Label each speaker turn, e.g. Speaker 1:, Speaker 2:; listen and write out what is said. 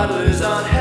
Speaker 1: toddlers on.